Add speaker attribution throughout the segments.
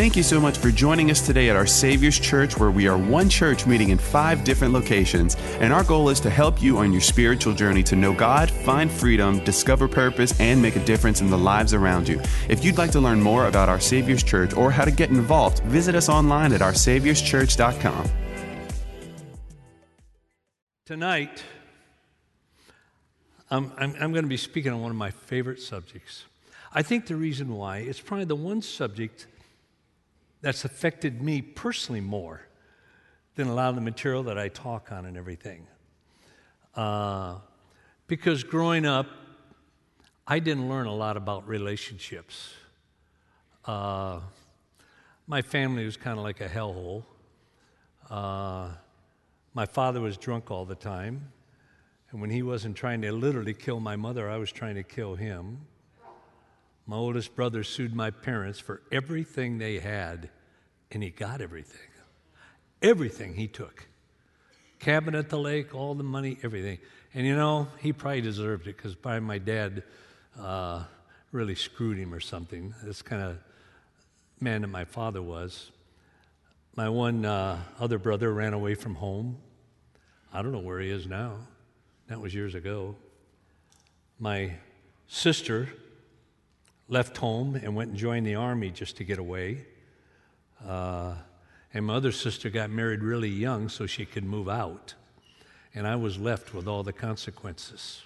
Speaker 1: Thank you so much for joining us today at our Savior's Church, where we are one church meeting in five different locations. And our goal is to help you on your spiritual journey to know God, find freedom, discover purpose, and make a difference in the lives around you. If you'd like to learn more about our Savior's Church or how to get involved, visit us online at oursaviorschurch.com.
Speaker 2: Tonight, I'm, I'm, I'm going to be speaking on one of my favorite subjects. I think the reason why, it's probably the one subject that's affected me personally more than a lot of the material that I talk on and everything. Uh, because growing up, I didn't learn a lot about relationships. Uh, my family was kind of like a hellhole. Uh, my father was drunk all the time. And when he wasn't trying to literally kill my mother, I was trying to kill him. My oldest brother sued my parents for everything they had, and he got everything. Everything he took. Cabin at the lake, all the money, everything. And you know, he probably deserved it because probably my dad uh, really screwed him or something. This kind of man that my father was. My one uh, other brother ran away from home. I don't know where he is now. That was years ago. My sister left home and went and joined the army just to get away. Uh, and my other sister got married really young so she could move out. And I was left with all the consequences.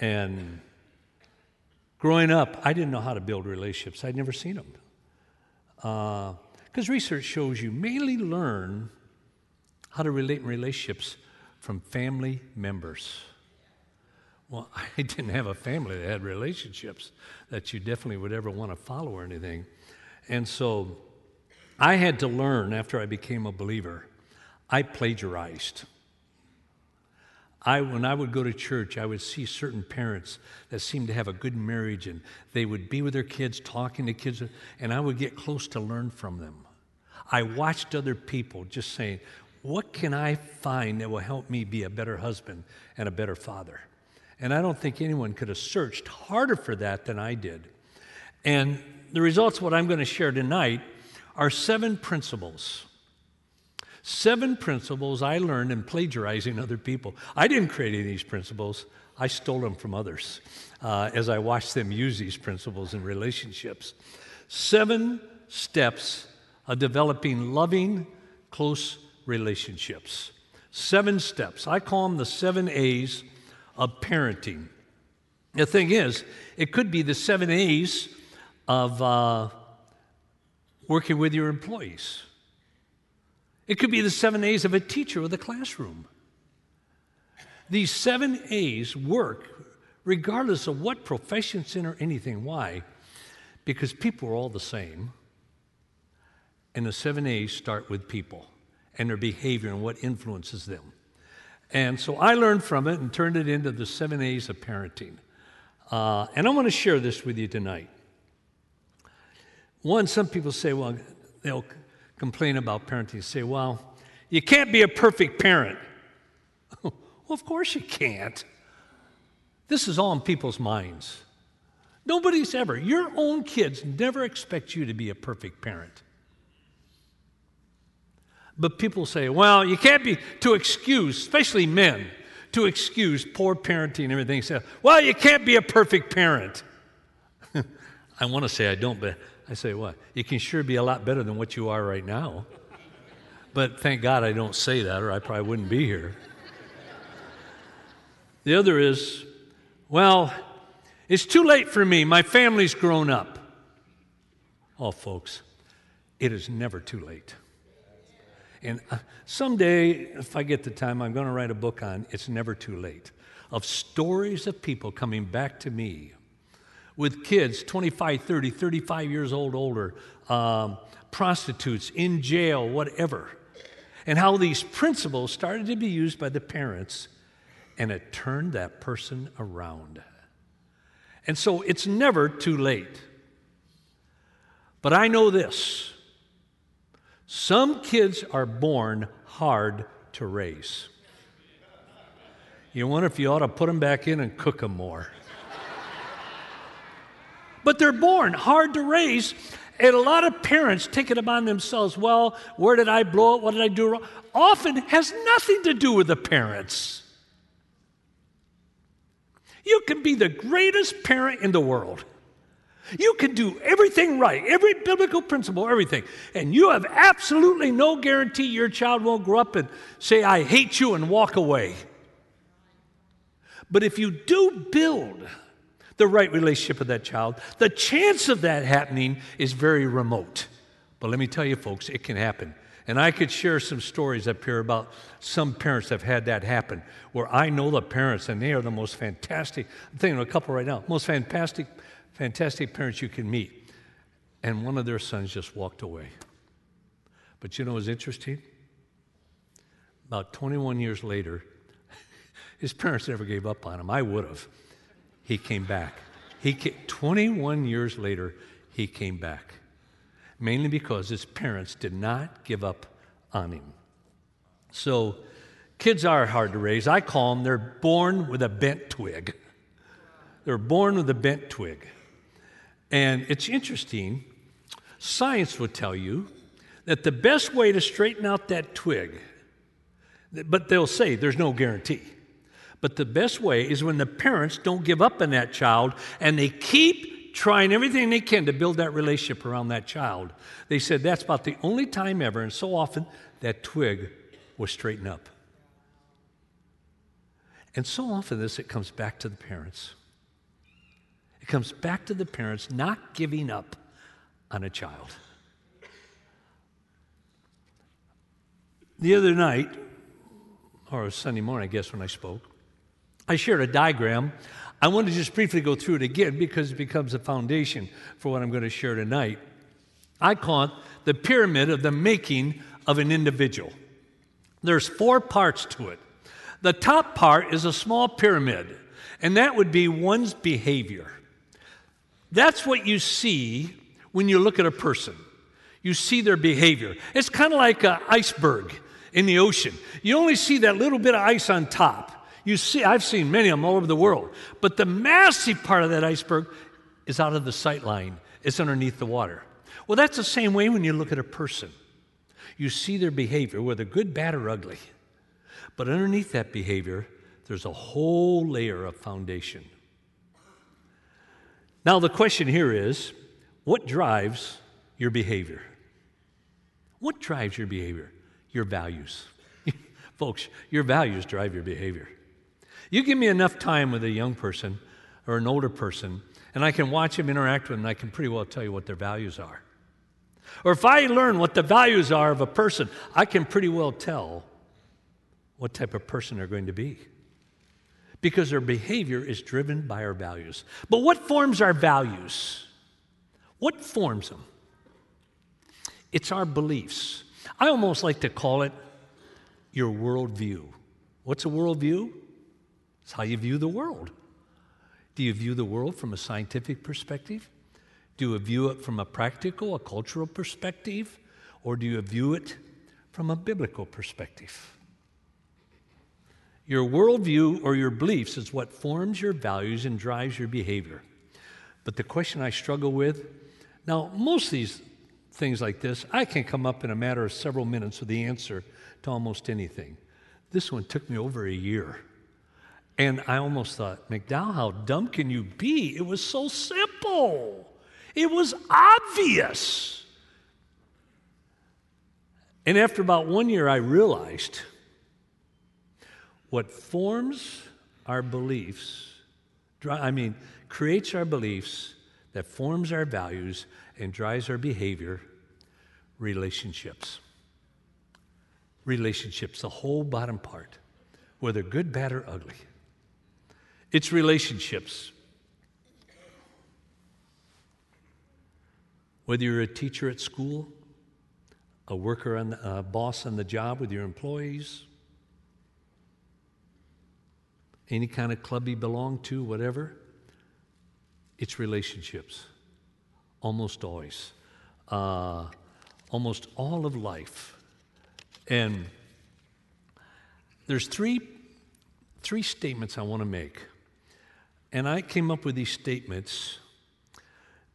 Speaker 2: And growing up, I didn't know how to build relationships, I'd never seen them. Because uh, research shows you mainly learn how to relate in relationships from family members. Well, I didn't have a family that had relationships that you definitely would ever want to follow or anything. And so I had to learn after I became a believer. I plagiarized. I, when I would go to church, I would see certain parents that seemed to have a good marriage and they would be with their kids, talking to kids, and I would get close to learn from them. I watched other people just saying, What can I find that will help me be a better husband and a better father? And I don't think anyone could have searched harder for that than I did. And the results, what I'm going to share tonight, are seven principles. Seven principles I learned in plagiarizing other people. I didn't create any of these principles, I stole them from others uh, as I watched them use these principles in relationships. Seven steps of developing loving, close relationships. Seven steps. I call them the seven A's of parenting. The thing is, it could be the seven A's of uh, working with your employees. It could be the seven A's of a teacher with a classroom. These seven A's work regardless of what profession in or anything. Why? Because people are all the same. And the seven A's start with people and their behavior and what influences them. And so I learned from it and turned it into the seven A's of parenting. Uh, and I want to share this with you tonight. One, some people say, well, they'll complain about parenting, say, well, you can't be a perfect parent. well, of course you can't. This is all in people's minds. Nobody's ever, your own kids never expect you to be a perfect parent. But people say, well, you can't be, to excuse, especially men, to excuse poor parenting and everything. Say, well, you can't be a perfect parent. I want to say I don't, but I say, what? You can sure be a lot better than what you are right now. But thank God I don't say that, or I probably wouldn't be here. The other is, well, it's too late for me. My family's grown up. Oh, folks, it is never too late. And uh, someday, if I get the time, I'm going to write a book on It's Never Too Late of stories of people coming back to me with kids 25, 30, 35 years old, older, um, prostitutes, in jail, whatever. And how these principles started to be used by the parents, and it turned that person around. And so it's never too late. But I know this some kids are born hard to raise. You wonder if you ought to put them back in and cook them more. But they're born hard to raise. And a lot of parents take it upon themselves well, where did I blow it? What did I do wrong? Often has nothing to do with the parents. You can be the greatest parent in the world. You can do everything right, every biblical principle, everything. And you have absolutely no guarantee your child won't grow up and say, I hate you, and walk away. But if you do build the right relationship with that child, the chance of that happening is very remote. But let me tell you, folks, it can happen. And I could share some stories up here about some parents have had that happen, where I know the parents and they are the most fantastic. I'm thinking of a couple right now, most fantastic, fantastic parents you can meet. And one of their sons just walked away. But you know what's interesting? About 21 years later, his parents never gave up on him. I would have. He came back. He came, 21 years later, he came back mainly because his parents did not give up on him. So, kids are hard to raise. I call them, they're born with a bent twig. They're born with a bent twig. And it's interesting, science would tell you that the best way to straighten out that twig, but they'll say there's no guarantee. But the best way is when the parents don't give up on that child and they keep trying everything they can to build that relationship around that child. They said that's about the only time ever, and so often that twig will straighten up. And so often this, it comes back to the parents. It comes back to the parents not giving up on a child. The other night, or Sunday morning, I guess, when I spoke, I shared a diagram I want to just briefly go through it again because it becomes a foundation for what I'm going to share tonight. I call it the pyramid of the making of an individual. There's four parts to it. The top part is a small pyramid, and that would be one's behavior. That's what you see when you look at a person. You see their behavior. It's kind of like an iceberg in the ocean. You only see that little bit of ice on top. You see, I've seen many of them all over the world, but the massive part of that iceberg is out of the sight line, it's underneath the water. Well, that's the same way when you look at a person. You see their behavior, whether good, bad, or ugly. But underneath that behavior, there's a whole layer of foundation. Now, the question here is what drives your behavior? What drives your behavior? Your values. Folks, your values drive your behavior. You give me enough time with a young person or an older person, and I can watch them interact with them, and I can pretty well tell you what their values are. Or if I learn what the values are of a person, I can pretty well tell what type of person they're going to be. Because their behavior is driven by our values. But what forms our values? What forms them? It's our beliefs. I almost like to call it your worldview. What's a worldview? It's how you view the world. Do you view the world from a scientific perspective? Do you view it from a practical, a cultural perspective? Or do you view it from a biblical perspective? Your worldview or your beliefs is what forms your values and drives your behavior. But the question I struggle with now, most of these things like this, I can come up in a matter of several minutes with the answer to almost anything. This one took me over a year. And I almost thought, McDowell, how dumb can you be? It was so simple, it was obvious. And after about one year, I realized what forms our beliefs, I mean, creates our beliefs, that forms our values, and drives our behavior relationships. Relationships, the whole bottom part, whether good, bad, or ugly. It's relationships. Whether you're a teacher at school, a worker and a boss on the job with your employees, any kind of club you belong to, whatever, it's relationships. Almost always. Uh, almost all of life. And there's three, three statements I want to make. And I came up with these statements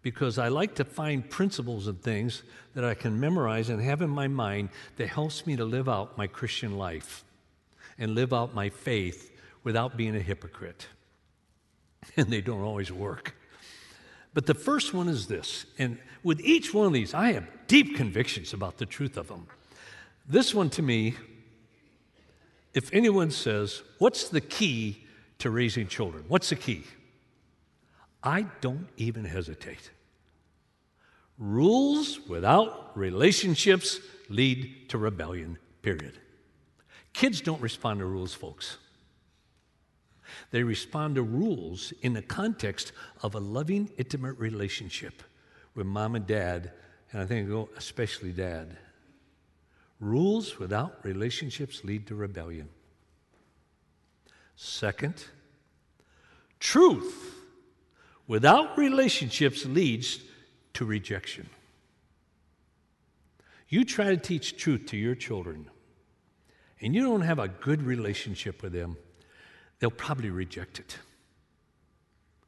Speaker 2: because I like to find principles and things that I can memorize and have in my mind that helps me to live out my Christian life and live out my faith without being a hypocrite. And they don't always work. But the first one is this, and with each one of these, I have deep convictions about the truth of them. This one to me, if anyone says, What's the key to raising children? What's the key? I don't even hesitate. Rules without relationships lead to rebellion, period. Kids don't respond to rules, folks. They respond to rules in the context of a loving, intimate relationship with mom and dad, and I think oh, especially dad. Rules without relationships lead to rebellion. Second, truth without relationships leads to rejection. You try to teach truth to your children, and you don't have a good relationship with them, they'll probably reject it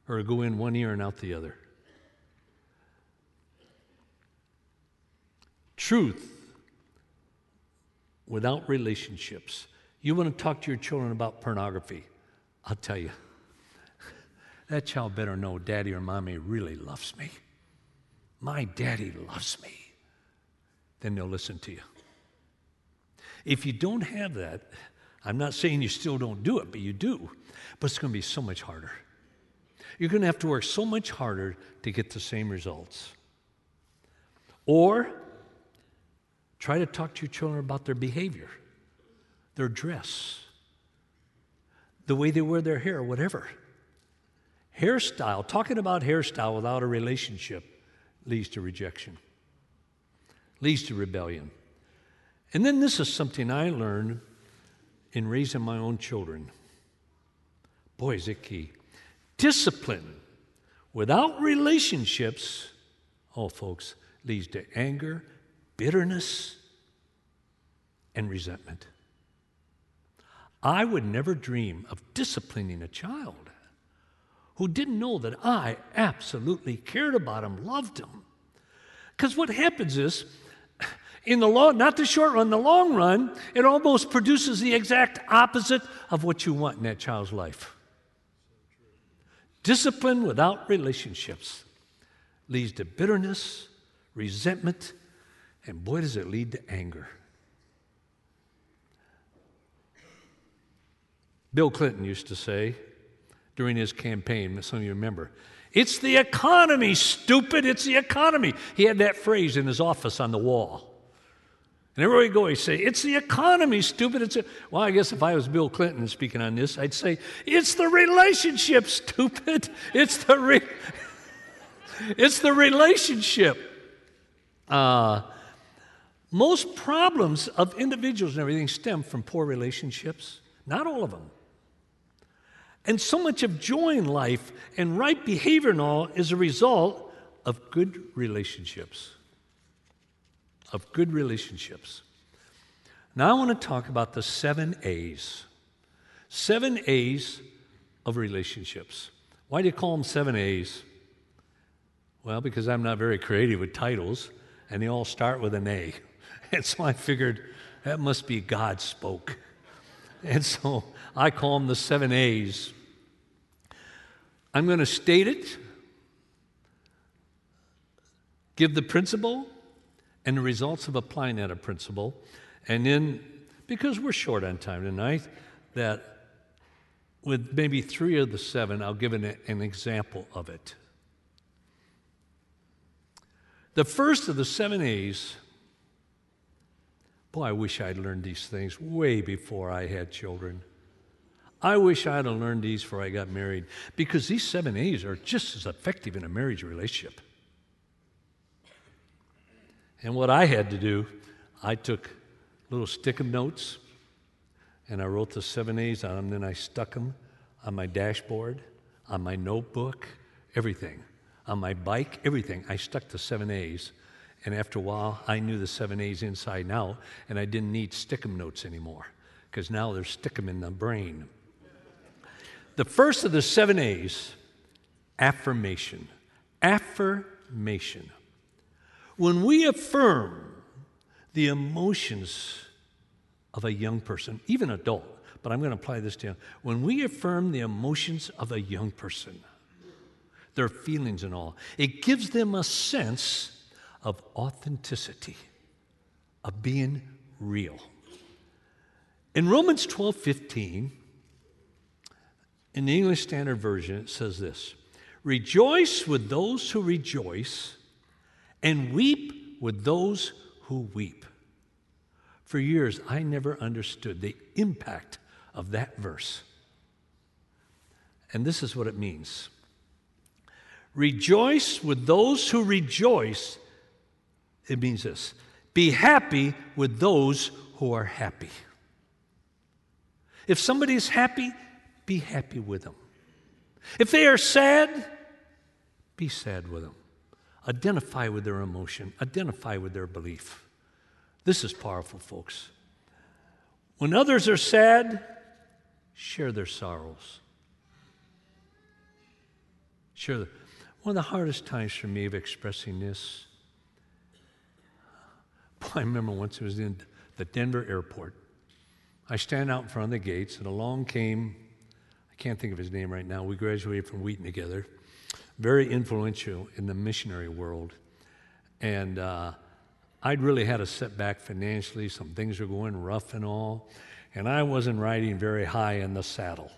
Speaker 2: or go in one ear and out the other. Truth without relationships. You want to talk to your children about pornography? I'll tell you, that child better know daddy or mommy really loves me. My daddy loves me. Then they'll listen to you. If you don't have that, I'm not saying you still don't do it, but you do. But it's going to be so much harder. You're going to have to work so much harder to get the same results. Or try to talk to your children about their behavior, their dress, the way they wear their hair, whatever. Hairstyle, talking about hairstyle without a relationship leads to rejection, leads to rebellion. And then this is something I learned in raising my own children. Boy, is it key. Discipline without relationships, oh, folks, leads to anger, bitterness, and resentment. I would never dream of disciplining a child who didn't know that I absolutely cared about him, loved him. Because what happens is, in the long, not the short run, the long run, it almost produces the exact opposite of what you want in that child's life. Discipline without relationships leads to bitterness, resentment, and boy, does it lead to anger. Bill Clinton used to say, during his campaign. Some of you remember. It's the economy, stupid. It's the economy. He had that phrase in his office on the wall. And everywhere he go, he'd say, It's the economy, stupid. It's a... Well, I guess if I was Bill Clinton speaking on this, I'd say, It's the relationship, stupid. It's the, re... it's the relationship. Uh, most problems of individuals and everything stem from poor relationships. Not all of them. And so much of joy in life and right behavior and all is a result of good relationships. Of good relationships. Now I want to talk about the seven A's. Seven A's of relationships. Why do you call them seven A's? Well, because I'm not very creative with titles, and they all start with an A. And so I figured that must be God spoke. And so I call them the seven A's. I'm going to state it, give the principle and the results of applying that principle, and then, because we're short on time tonight, that with maybe three of the seven, I'll give an, an example of it. The first of the seven A's Boy, I wish I'd learned these things way before I had children. I wish I'd have learned these before I got married because these seven A's are just as effective in a marriage relationship. And what I had to do, I took little stick of notes and I wrote the seven A's on them, then I stuck them on my dashboard, on my notebook, everything. On my bike, everything. I stuck the seven A's and after a while, I knew the seven A's inside and out, and I didn't need stickum notes anymore because now they're stickum in the brain. The first of the seven A's, affirmation. Affirmation. When we affirm the emotions of a young person, even adult, but I'm going to apply this to. When we affirm the emotions of a young person, their feelings and all, it gives them a sense of authenticity, of being real. In Romans 12 15, in the English Standard Version, it says this Rejoice with those who rejoice, and weep with those who weep. For years, I never understood the impact of that verse. And this is what it means Rejoice with those who rejoice. It means this be happy with those who are happy. If somebody is happy, be happy with them. If they are sad, be sad with them. Identify with their emotion, identify with their belief. This is powerful, folks. When others are sad, share their sorrows. Share the, one of the hardest times for me of expressing this. I remember once it was in the Denver airport. I stand out in front of the gates, and along came, I can't think of his name right now. We graduated from Wheaton together. Very influential in the missionary world. And uh, I'd really had a setback financially. Some things were going rough and all and I wasn't riding very high in the saddle.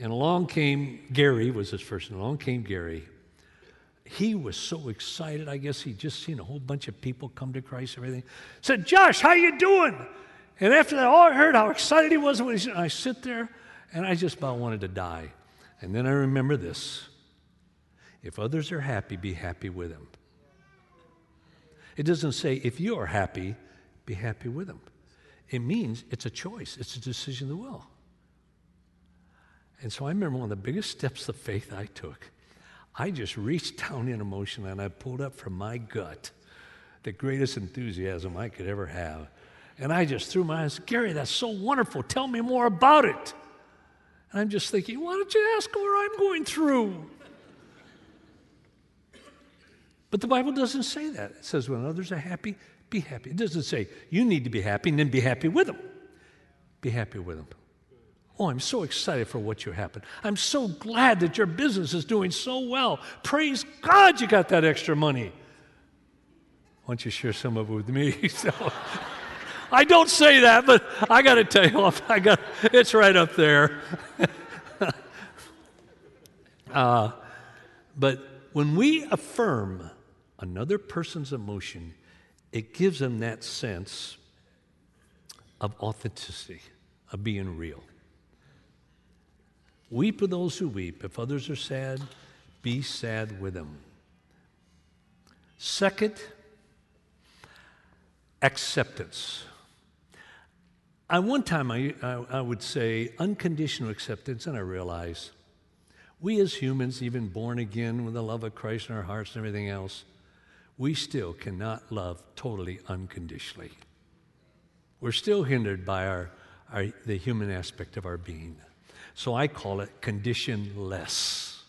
Speaker 2: And along came Gary, was his first name. Along came Gary. He was so excited. I guess he'd just seen a whole bunch of people come to Christ and everything. Said, Josh, how you doing? And after that, all I heard how excited he was. When he, I sit there, and I just about wanted to die. And then I remember this. If others are happy, be happy with them. It doesn't say, if you are happy, be happy with them. It means it's a choice, it's a decision of the will. And so I remember one of the biggest steps of faith I took. I just reached down in emotion and I pulled up from my gut the greatest enthusiasm I could ever have. And I just threw my eyes, Gary, that's so wonderful. Tell me more about it. And I'm just thinking, why don't you ask where I'm going through? But the Bible doesn't say that. It says when others are happy, be happy. It doesn't say you need to be happy and then be happy with them. Be happy with them. Oh, I'm so excited for what you happen. I'm so glad that your business is doing so well. Praise God you got that extra money. Why don't you share some of it with me? so, I don't say that, but I got to tell you, I got it's right up there. uh, but when we affirm another person's emotion, it gives them that sense of authenticity, of being real. Weep with those who weep. If others are sad, be sad with them. Second, acceptance. At one time, I, I, I, would say unconditional acceptance, and I realize we as humans, even born again with the love of Christ in our hearts and everything else, we still cannot love totally unconditionally. We're still hindered by our, our, the human aspect of our being. So I call it conditionless.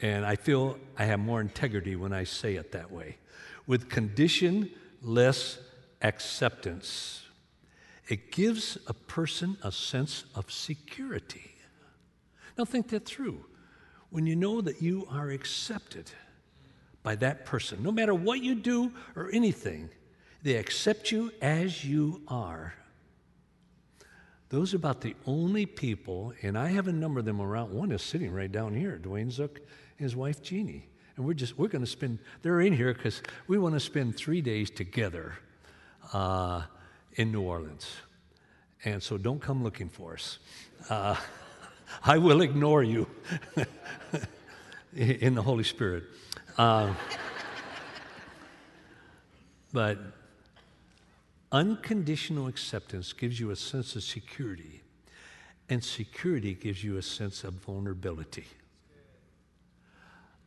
Speaker 2: And I feel I have more integrity when I say it that way. With conditionless acceptance, it gives a person a sense of security. Now, think that through. When you know that you are accepted, by that person. No matter what you do or anything, they accept you as you are. Those are about the only people, and I have a number of them around. One is sitting right down here, Dwayne Zook his wife Jeannie. And we're just, we're going to spend, they're in here because we want to spend three days together uh, in New Orleans. And so don't come looking for us. Uh, I will ignore you in the Holy Spirit. Uh, but unconditional acceptance gives you a sense of security, and security gives you a sense of vulnerability.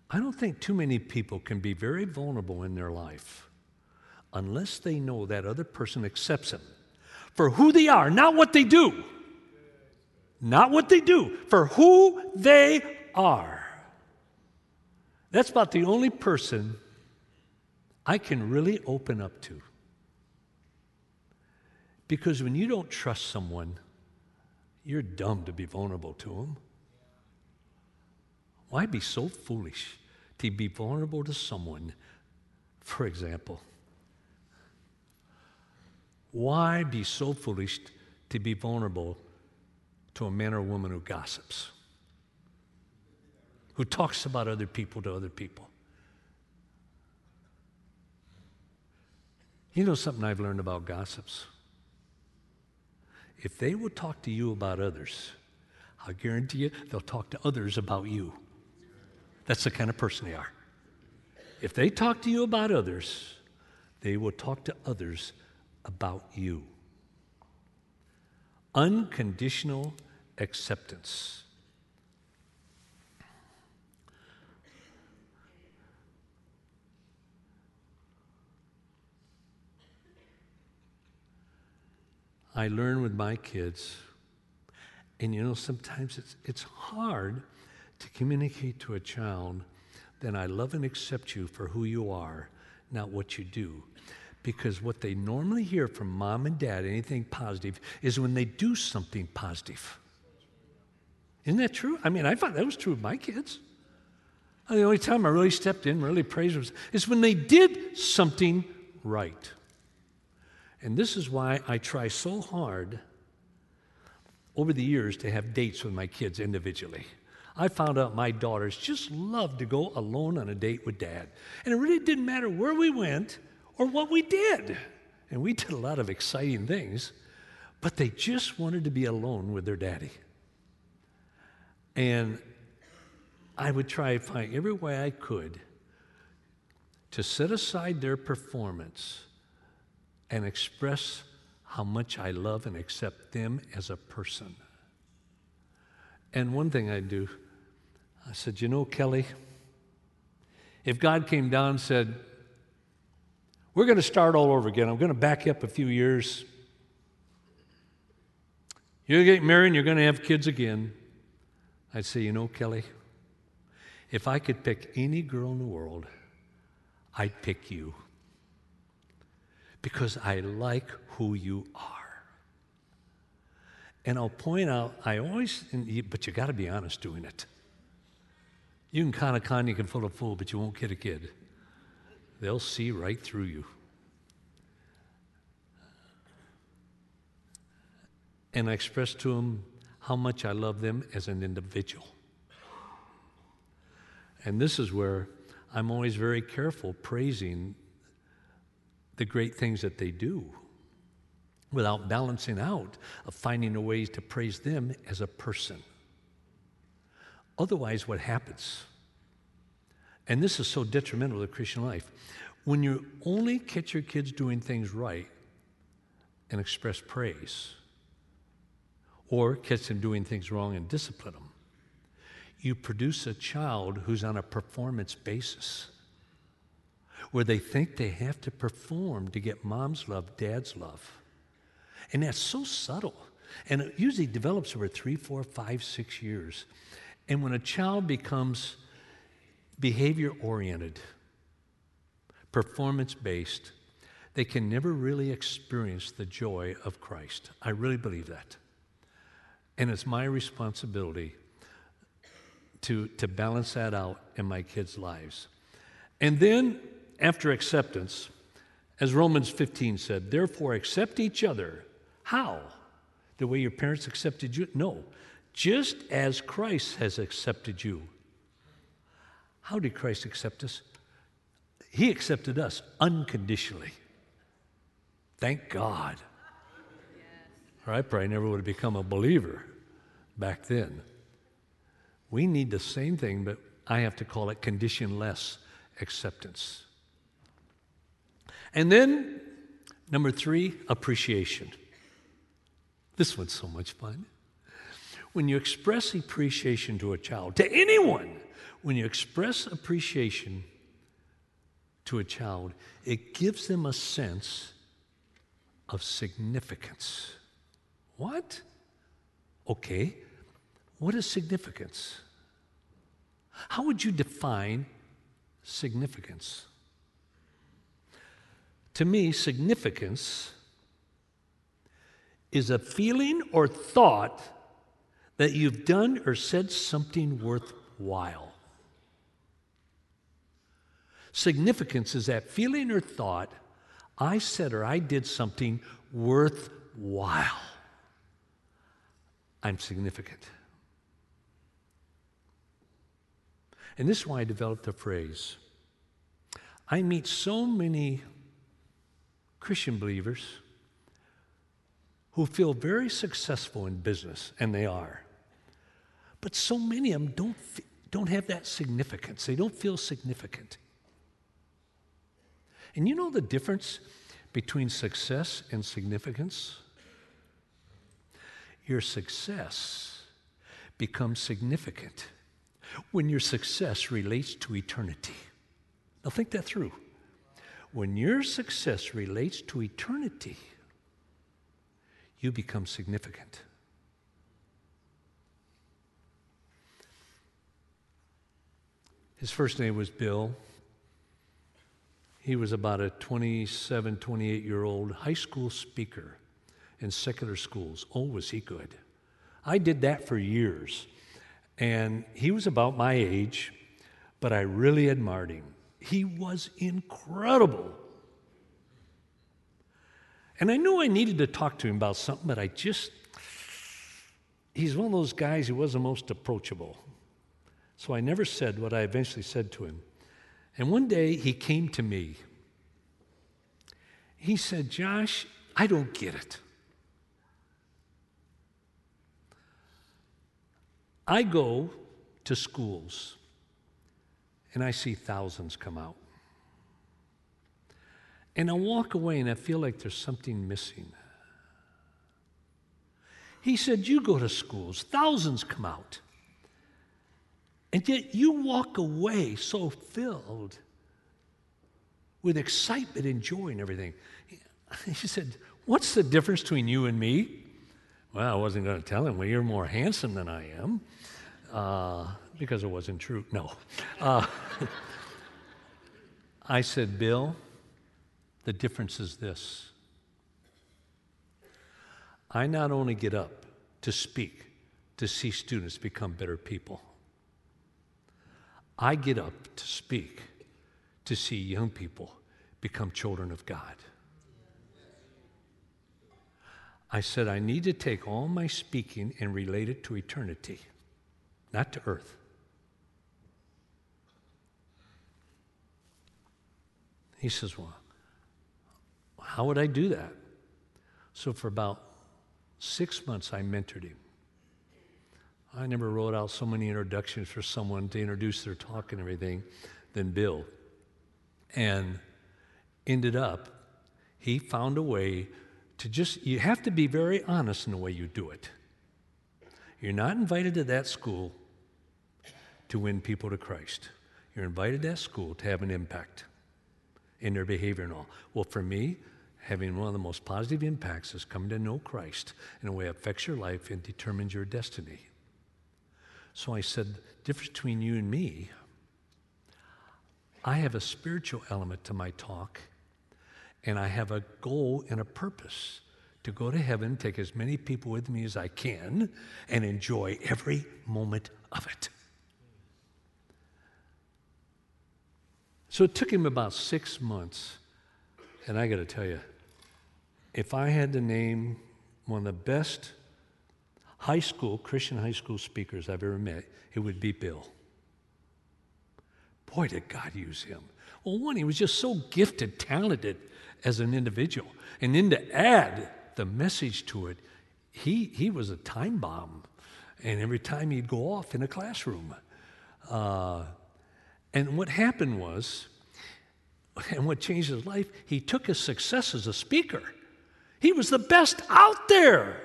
Speaker 2: I don't think too many people can be very vulnerable in their life unless they know that other person accepts them for who they are, not what they do. Not what they do, for who they are. That's about the only person I can really open up to. Because when you don't trust someone, you're dumb to be vulnerable to them. Why be so foolish to be vulnerable to someone? For example, why be so foolish to be vulnerable to a man or woman who gossips, who talks about other people to other people? You know something I've learned about gossips? If they will talk to you about others, I guarantee you they'll talk to others about you. That's the kind of person they are. If they talk to you about others, they will talk to others about you. Unconditional acceptance. I learn with my kids, and you know, sometimes it's, it's hard to communicate to a child that I love and accept you for who you are, not what you do. Because what they normally hear from mom and dad, anything positive, is when they do something positive. Isn't that true? I mean, I thought that was true of my kids. The only time I really stepped in, really praised them, is when they did something right. And this is why I try so hard over the years to have dates with my kids individually. I found out my daughters just loved to go alone on a date with dad. And it really didn't matter where we went or what we did. And we did a lot of exciting things, but they just wanted to be alone with their daddy. And I would try to find every way I could to set aside their performance and express how much I love and accept them as a person. And one thing I do, I said, You know, Kelly, if God came down and said, We're going to start all over again, I'm going to back up a few years. You're going to get married and you're going to have kids again. I'd say, You know, Kelly, if I could pick any girl in the world, I'd pick you because I like who you are. And I'll point out, I always, but you got to be honest doing it. You can con a con, you can fool a fool, but you won't kid a kid. They'll see right through you. And I express to them how much I love them as an individual. And this is where I'm always very careful praising the great things that they do without balancing out of finding a way to praise them as a person. Otherwise, what happens? And this is so detrimental to Christian life. When you only catch your kids doing things right and express praise, or catch them doing things wrong and discipline them, you produce a child who's on a performance basis where they think they have to perform to get mom's love, dad's love. And that's so subtle. And it usually develops over three, four, five, six years. And when a child becomes behavior oriented, performance based, they can never really experience the joy of Christ. I really believe that. And it's my responsibility to, to balance that out in my kids' lives. And then after acceptance, as Romans 15 said, therefore accept each other. How? The way your parents accepted you? No. Just as Christ has accepted you. How did Christ accept us? He accepted us unconditionally. Thank God. Or I probably never would have become a believer back then. We need the same thing, but I have to call it conditionless acceptance. And then, number three, appreciation. This one's so much fun. When you express appreciation to a child, to anyone, when you express appreciation to a child, it gives them a sense of significance. What? Okay, what is significance? How would you define significance. To me, significance is a feeling or thought that you've done or said something worthwhile. Significance is that feeling or thought I said or I did something worthwhile. I'm significant. And this is why I developed the phrase. I meet so many Christian believers who feel very successful in business, and they are. But so many of them don't, don't have that significance. They don't feel significant. And you know the difference between success and significance? Your success becomes significant when your success relates to eternity. Now, think that through. When your success relates to eternity, you become significant. His first name was Bill. He was about a 27, 28 year old high school speaker in secular schools. Oh, was he good! I did that for years. And he was about my age, but I really admired him. He was incredible. And I knew I needed to talk to him about something, but I just, he's one of those guys who wasn't most approachable. So I never said what I eventually said to him. And one day he came to me. He said, Josh, I don't get it. I go to schools and I see thousands come out. And I walk away and I feel like there's something missing. He said, You go to schools, thousands come out. And yet you walk away so filled with excitement and joy and everything. He said, What's the difference between you and me? Well, I wasn't going to tell him, Well, you're more handsome than I am. Uh, because it wasn't true. No. Uh, I said, Bill, the difference is this. I not only get up to speak, to see students become better people, I get up to speak to see young people become children of God. I said, I need to take all my speaking and relate it to eternity, not to earth. He says, Well, how would I do that? So for about six months, I mentored him. I never wrote out so many introductions for someone to introduce their talk and everything than Bill. And ended up, he found a way to just, you have to be very honest in the way you do it. You're not invited to that school to win people to Christ. You're invited to that school to have an impact in their behavior and all. Well, for me, having one of the most positive impacts is coming to know Christ in a way that affects your life and determines your destiny. So I said, difference between you and me, I have a spiritual element to my talk, and I have a goal and a purpose to go to heaven, take as many people with me as I can, and enjoy every moment of it. So it took him about six months, and I got to tell you, if I had to name one of the best high school, Christian high school speakers I've ever met, it would be Bill. Boy, did God use him. Well, one, he was just so gifted, talented as an individual. And then to add the message to it, he, he was a time bomb. And every time he'd go off in a classroom. Uh, and what happened was, and what changed his life, he took his success as a speaker he was the best out there.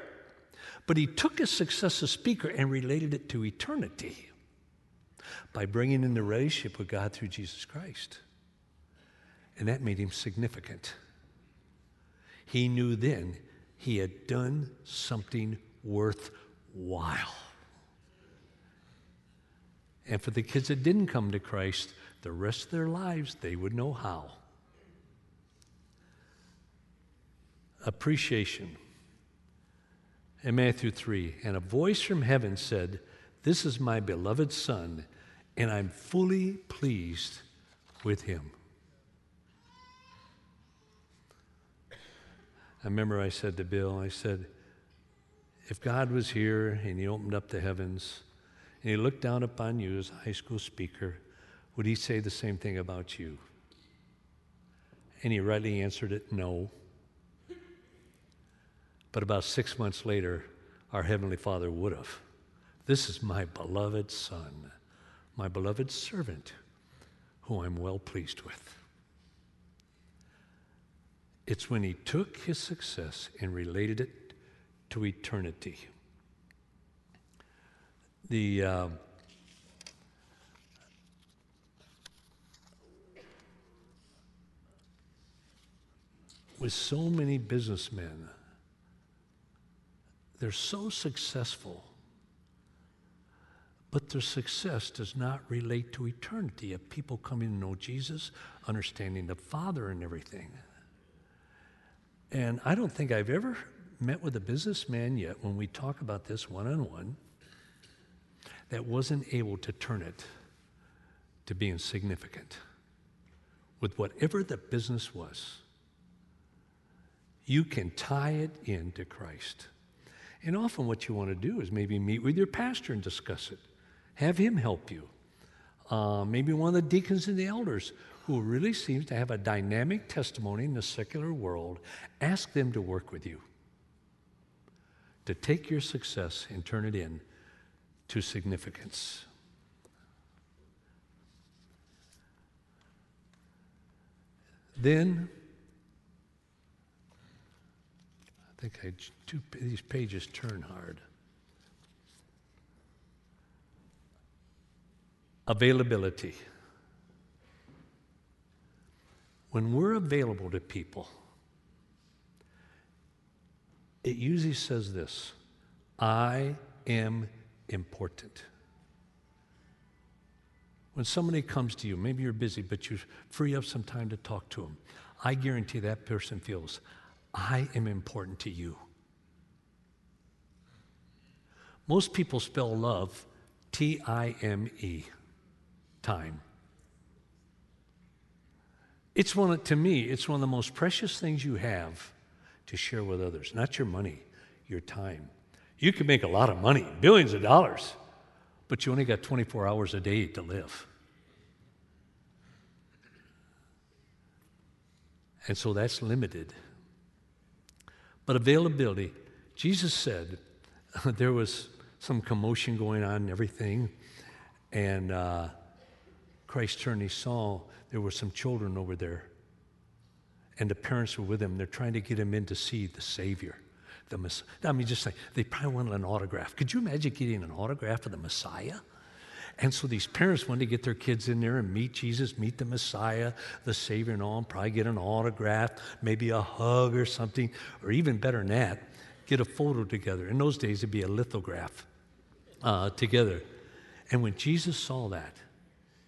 Speaker 2: But he took his success as a speaker and related it to eternity by bringing in the relationship with God through Jesus Christ. And that made him significant. He knew then he had done something worthwhile. And for the kids that didn't come to Christ, the rest of their lives, they would know how. Appreciation. In Matthew 3, and a voice from heaven said, This is my beloved Son, and I'm fully pleased with him. I remember I said to Bill, I said, if God was here and He opened up the heavens and He looked down upon you as a high school speaker, would He say the same thing about you? And he rightly answered it, no. But about six months later, our Heavenly Father would have. This is my beloved Son, my beloved servant, who I'm well pleased with. It's when he took his success and related it to eternity. The uh, with so many businessmen, they're so successful, but their success does not relate to eternity of people coming to know Jesus, understanding the Father and everything. And I don't think I've ever met with a businessman yet when we talk about this one on one that wasn't able to turn it to being significant with whatever the business was. You can tie it into Christ. And often, what you want to do is maybe meet with your pastor and discuss it. Have him help you. Uh, maybe one of the deacons and the elders who really seems to have a dynamic testimony in the secular world, ask them to work with you, to take your success and turn it in to significance. Then, I think I, two, these pages turn hard. Availability when we're available to people, it usually says this I am important. When somebody comes to you, maybe you're busy, but you free up some time to talk to them, I guarantee that person feels, I am important to you. Most people spell love T I M E, time. It's one of, to me, it's one of the most precious things you have to share with others. Not your money, your time. You can make a lot of money, billions of dollars, but you only got 24 hours a day to live. And so that's limited. But availability, Jesus said there was some commotion going on and everything, and uh, Christ turned, he saw there were some children over there, and the parents were with him. They're trying to get him in to see the Savior. The Messiah. I mean, just like they probably wanted an autograph. Could you imagine getting an autograph of the Messiah? And so these parents wanted to get their kids in there and meet Jesus, meet the Messiah, the Savior, and all, and probably get an autograph, maybe a hug or something, or even better than that, get a photo together. In those days, it'd be a lithograph uh, together. And when Jesus saw that,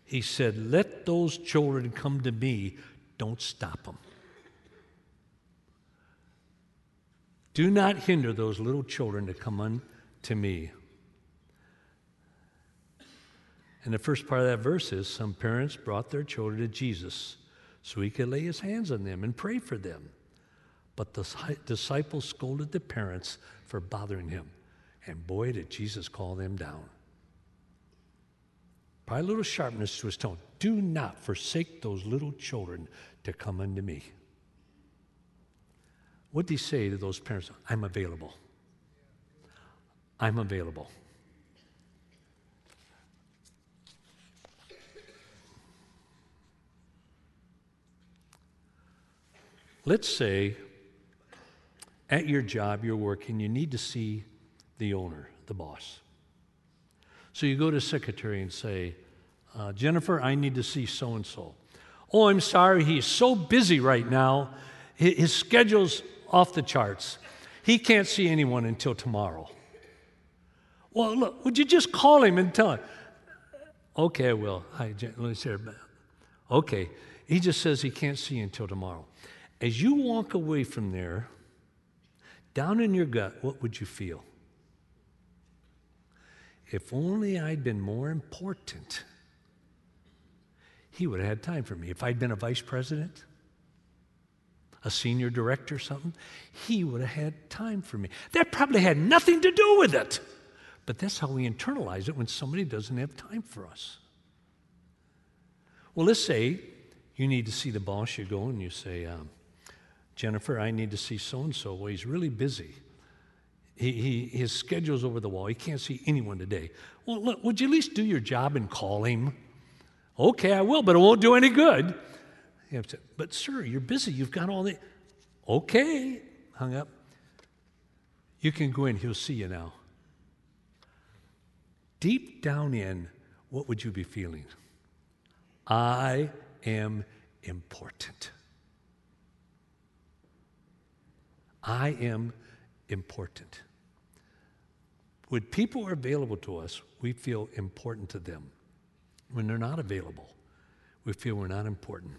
Speaker 2: he said, Let those children come to me. Don't stop them. Do not hinder those little children to come unto me. And the first part of that verse is some parents brought their children to Jesus so he could lay his hands on them and pray for them. But the disciples scolded the parents for bothering him. And boy, did Jesus call them down. Probably a little sharpness to his tone. Do not forsake those little children to come unto me. What do he say to those parents? I'm available. I'm available. Let's say at your job you're working, you need to see the owner, the boss. So you go to secretary and say, uh, Jennifer, I need to see so and so. Oh, I'm sorry, he's so busy right now. His schedule's off the charts. He can't see anyone until tomorrow. Well, look, would you just call him and tell him? Okay, I will. Hi, me say Okay. He just says he can't see until tomorrow. As you walk away from there, down in your gut, what would you feel? If only I'd been more important, he would have had time for me. If I'd been a vice president, a senior director, or something, he would have had time for me. That probably had nothing to do with it. But that's how we internalize it when somebody doesn't have time for us. Well, let's say you need to see the boss, you go and you say, um, Jennifer, I need to see so and so. Well, he's really busy. He, he, his schedule's over the wall. He can't see anyone today. Well, look, would you at least do your job and call him? Okay, I will, but it won't do any good. You but sir, you're busy. You've got all the. Okay, hung up. You can go in. He'll see you now. Deep down in, what would you be feeling? I am important. I am important. When people are available to us, we feel important to them. When they're not available, we feel we're not important.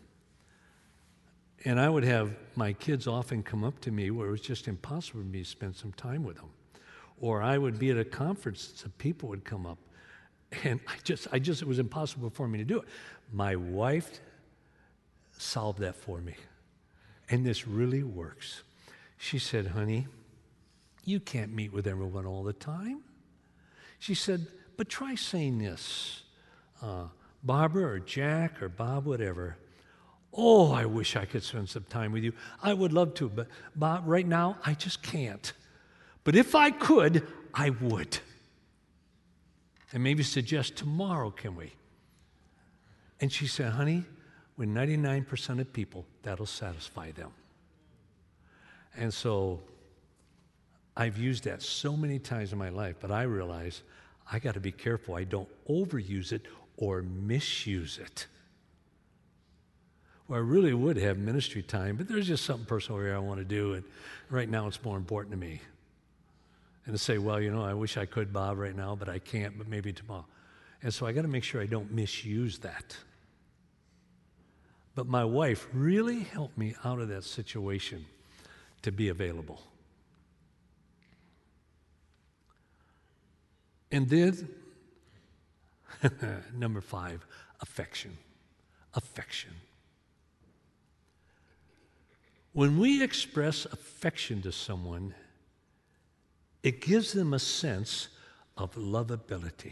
Speaker 2: And I would have my kids often come up to me where it was just impossible for me to spend some time with them. Or I would be at a conference, and people would come up. And I just, I just, it was impossible for me to do it. My wife solved that for me. And this really works. She said, honey, you can't meet with everyone all the time. She said, but try saying this. Uh, Barbara or Jack or Bob, whatever. Oh, I wish I could spend some time with you. I would love to, but Bob, right now, I just can't. But if I could, I would. And maybe suggest tomorrow, can we? And she said, honey, with 99% of people, that'll satisfy them. And so I've used that so many times in my life, but I realize I got to be careful I don't overuse it or misuse it. Well, I really would have ministry time, but there's just something personal here I want to do, and right now it's more important to me. And to say, well, you know, I wish I could, Bob, right now, but I can't, but maybe tomorrow. And so I got to make sure I don't misuse that. But my wife really helped me out of that situation to be available. And then, number five, affection. Affection. When we express affection to someone, it gives them a sense of lovability.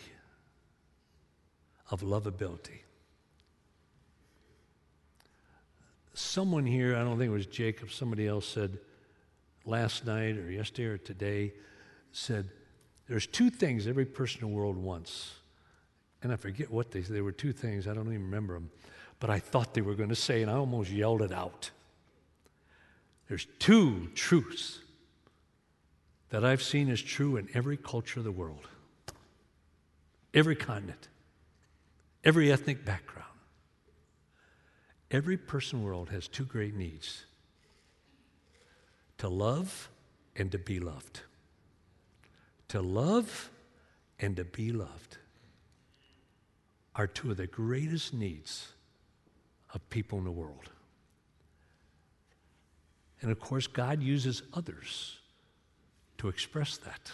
Speaker 2: Of lovability. Someone here, I don't think it was Jacob, somebody else said last night or yesterday or today, said, There's two things every person in the world wants. And I forget what they said. There were two things, I don't even remember them. But I thought they were going to say, and I almost yelled it out. There's two truths that I've seen as true in every culture of the world, every continent, every ethnic background. Every person in the world has two great needs to love and to be loved. To love and to be loved are two of the greatest needs of people in the world. And of course, God uses others to express that.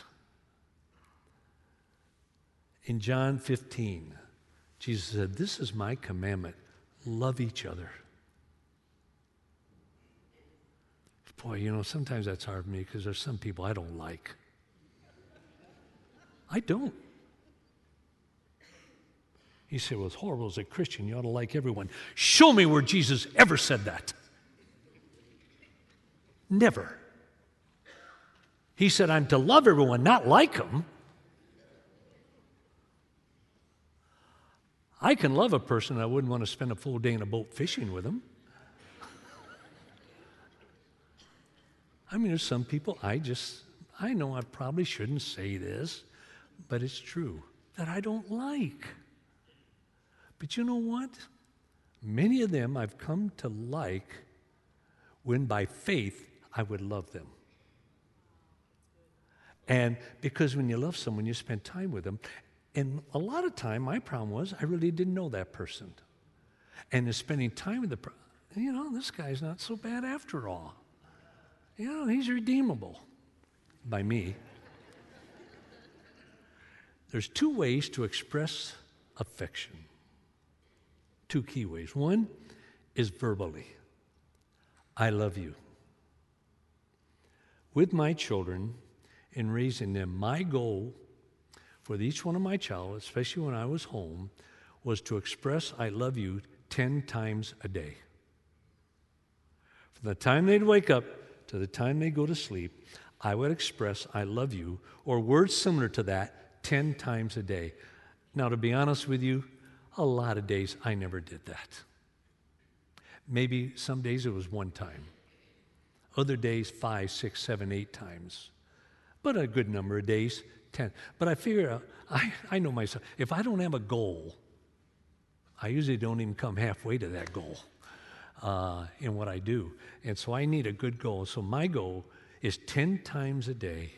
Speaker 2: In John 15, Jesus said, This is my commandment love each other. Boy, you know, sometimes that's hard for me because there's some people I don't like. I don't. He said, Well, it's horrible as a Christian. You ought to like everyone. Show me where Jesus ever said that. Never. He said, I'm to love everyone, not like them. I can love a person, I wouldn't want to spend a full day in a boat fishing with them. I mean, there's some people I just, I know I probably shouldn't say this, but it's true, that I don't like. But you know what? Many of them I've come to like when by faith I would love them. And because when you love someone, you spend time with them, And a lot of time, my problem was I really didn't know that person. And in spending time with the, you know, this guy's not so bad after all. You know, he's redeemable by me. There's two ways to express affection. Two key ways. One is verbally I love you. With my children, in raising them, my goal for each one of my child, especially when I was home, was to express I love you 10 times a day. From the time they'd wake up to the time they go to sleep, I would express I love you or words similar to that 10 times a day. Now, to be honest with you, a lot of days I never did that. Maybe some days it was one time, other days five, six, seven, eight times, but a good number of days, 10. But I figure, I, I know myself, if I don't have a goal, I usually don't even come halfway to that goal uh, in what I do. And so I need a good goal. So my goal is 10 times a day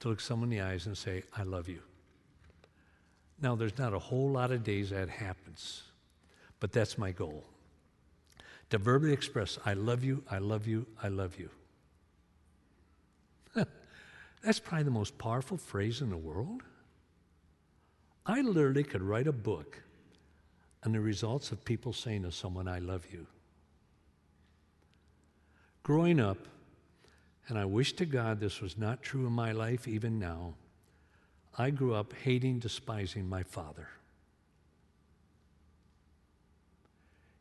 Speaker 2: to look someone in the eyes and say, I love you. Now, there's not a whole lot of days that happens, but that's my goal. To verbally express, I love you, I love you, I love you. that's probably the most powerful phrase in the world. I literally could write a book on the results of people saying to someone, I love you. Growing up, and I wish to God this was not true in my life even now, I grew up hating, despising my father.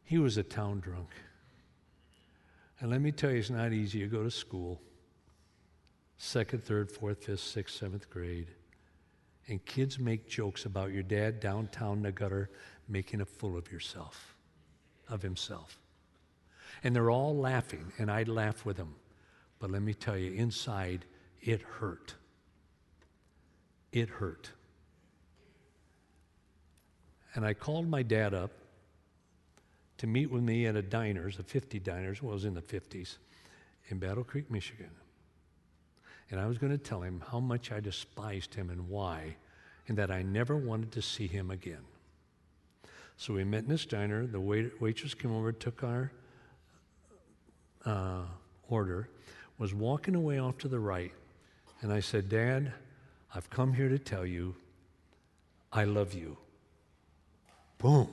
Speaker 2: He was a town drunk. And let me tell you, it's not easy. You go to school, second, third, fourth, fifth, sixth, seventh grade, and kids make jokes about your dad downtown in the gutter making a fool of yourself, of himself. And they're all laughing, and I'd laugh with them. But let me tell you, inside, it hurt. It hurt. And I called my dad up to meet with me at a diners, a 50 diners, well, it was in the 50s, in Battle Creek, Michigan. And I was going to tell him how much I despised him and why, and that I never wanted to see him again. So we met in this diner. The wait- waitress came over, took our uh, order, was walking away off to the right. And I said, Dad, I've come here to tell you I love you. Boom.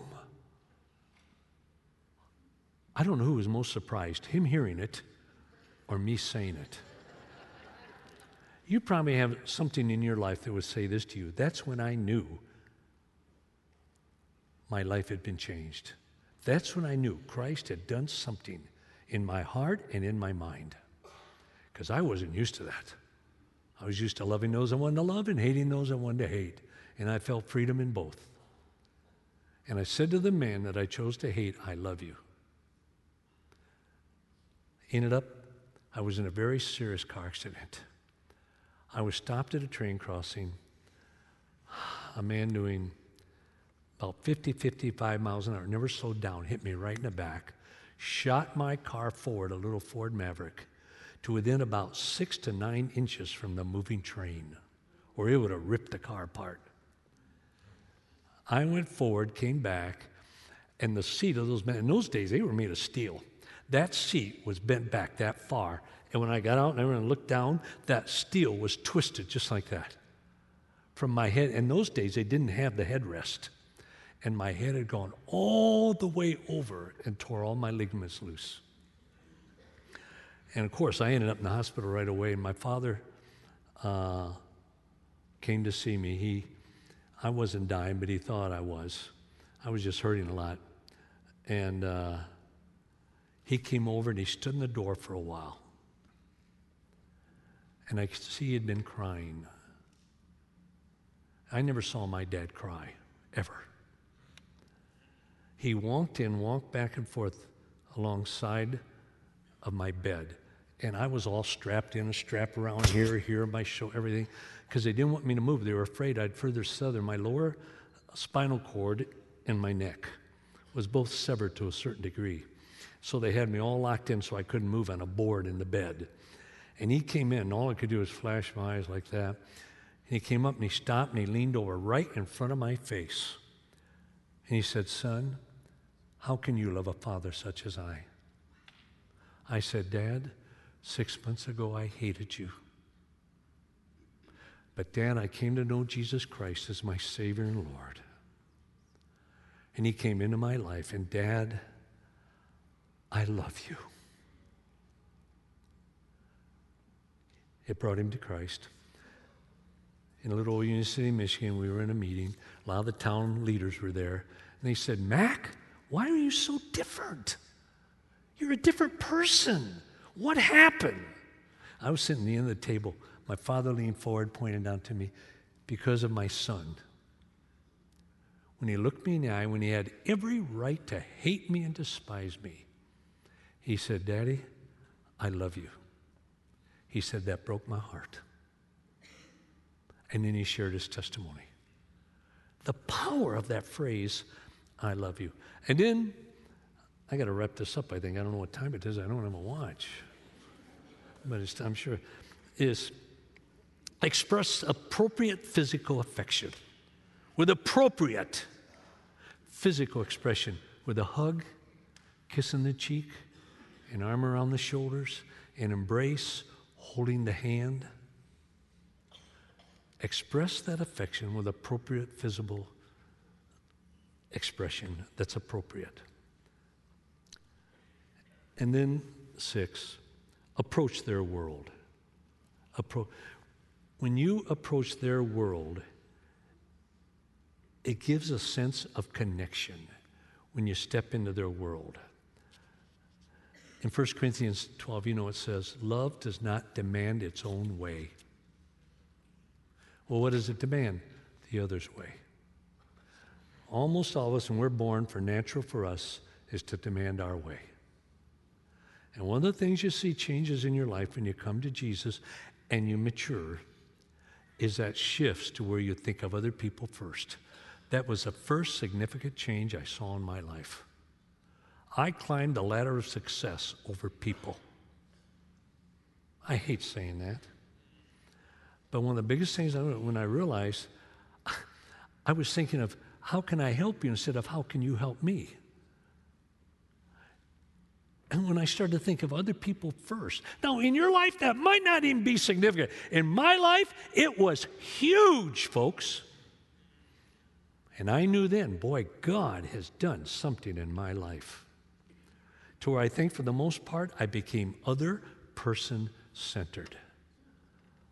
Speaker 2: I don't know who was most surprised, him hearing it or me saying it. You probably have something in your life that would say this to you. That's when I knew my life had been changed. That's when I knew Christ had done something in my heart and in my mind. Because I wasn't used to that. I was used to loving those I wanted to love and hating those I wanted to hate. And I felt freedom in both. And I said to the man that I chose to hate, I love you. Ended up, I was in a very serious car accident. I was stopped at a train crossing. A man doing about 50, 55 miles an hour, never slowed down, hit me right in the back, shot my car forward, a little Ford Maverick, to within about six to nine inches from the moving train, or it would have ripped the car apart. I went forward, came back, and the seat of those men, in those days, they were made of steel. That seat was bent back that far. And when I got out and everyone looked down, that steel was twisted just like that from my head. In those days, they didn't have the headrest. And my head had gone all the way over and tore all my ligaments loose. And of course, I ended up in the hospital right away. And my father uh, came to see me. He, I wasn't dying, but he thought I was. I was just hurting a lot. And uh, he came over and he stood in the door for a while. And I could see he had been crying. I never saw my dad cry, ever. He walked in, walked back and forth alongside of my bed. And I was all strapped in, a strap around here, here, my shoulder, everything, because they didn't want me to move. They were afraid I'd further sever my lower spinal cord and my neck was both severed to a certain degree. So they had me all locked in so I couldn't move on a board in the bed. And he came in, and all I could do was flash my eyes like that. And he came up and he stopped and he leaned over right in front of my face. And he said, Son, how can you love a father such as I? I said, Dad, six months ago I hated you. But, Dad, I came to know Jesus Christ as my Savior and Lord. And He came into my life. And, Dad, I love you. It brought him to Christ. In a little old Union City, Michigan, we were in a meeting. A lot of the town leaders were there. And they said, Mac, why are you so different? You're a different person. What happened? I was sitting at the end of the table. My father leaned forward, pointed out to me, because of my son. When he looked me in the eye, when he had every right to hate me and despise me, he said, Daddy, I love you. He said, That broke my heart. And then he shared his testimony. The power of that phrase, I love you. And then, I got to wrap this up, I think. I don't know what time it is. I don't have a watch. But it's, I'm sure, is express appropriate physical affection with appropriate physical expression, with a hug, kiss on the cheek, an arm around the shoulders, an embrace, holding the hand. Express that affection with appropriate physical expression that's appropriate. And then, six, approach their world. Appro- when you approach their world, it gives a sense of connection when you step into their world. In 1 Corinthians 12, you know it says, Love does not demand its own way. Well, what does it demand? The other's way. Almost all of us, and we're born for natural for us, is to demand our way. And one of the things you see changes in your life when you come to Jesus and you mature is that shifts to where you think of other people first. That was the first significant change I saw in my life. I climbed the ladder of success over people. I hate saying that. But one of the biggest things I, when I realized, I was thinking of how can I help you instead of how can you help me? And when I started to think of other people first. Now, in your life, that might not even be significant. In my life, it was huge, folks. And I knew then, boy, God has done something in my life to where I think for the most part I became other person centered.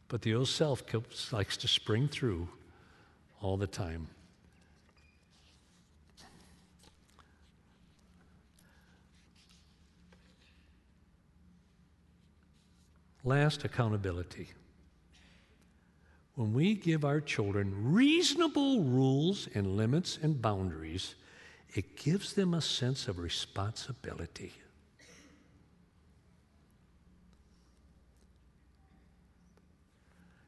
Speaker 2: But the old self likes to spring through all the time. Last, accountability. When we give our children reasonable rules and limits and boundaries, it gives them a sense of responsibility.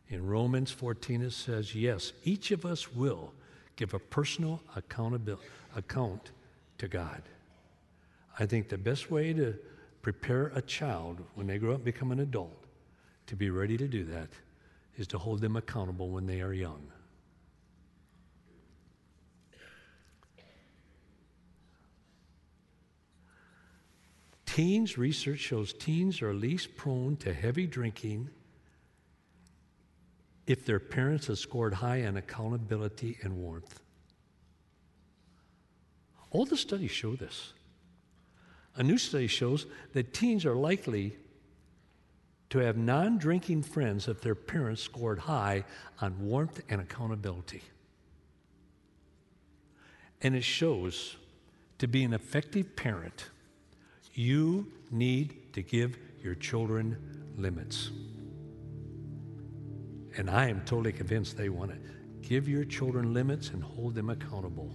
Speaker 2: In Romans 14, it says, Yes, each of us will give a personal account to God. I think the best way to prepare a child when they grow up and become an adult to be ready to do that is to hold them accountable when they are young. Teens, research shows teens are least prone to heavy drinking if their parents have scored high on accountability and warmth. All the studies show this. A new study shows that teens are likely to have non drinking friends if their parents scored high on warmth and accountability. And it shows to be an effective parent you need to give your children limits. And I am totally convinced they want it. Give your children limits and hold them accountable.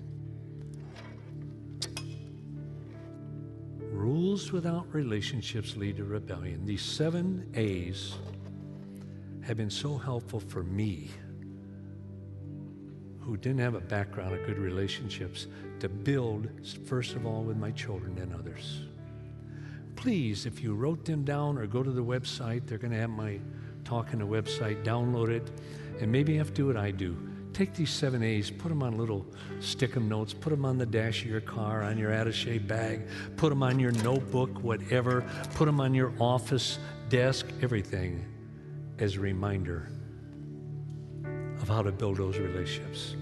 Speaker 2: Rules without relationships lead to rebellion. These seven A's have been so helpful for me, who didn't have a background of good relationships, to build, first of all, with my children and others please, if you wrote them down or go to the website, they're going to have my talk on the website, download it And maybe you have to do what I do. Take these seven A's, put them on little stick 'em notes, put them on the dash of your car, on your attache bag, put them on your notebook, whatever, put them on your office desk, everything as a reminder of how to build those relationships.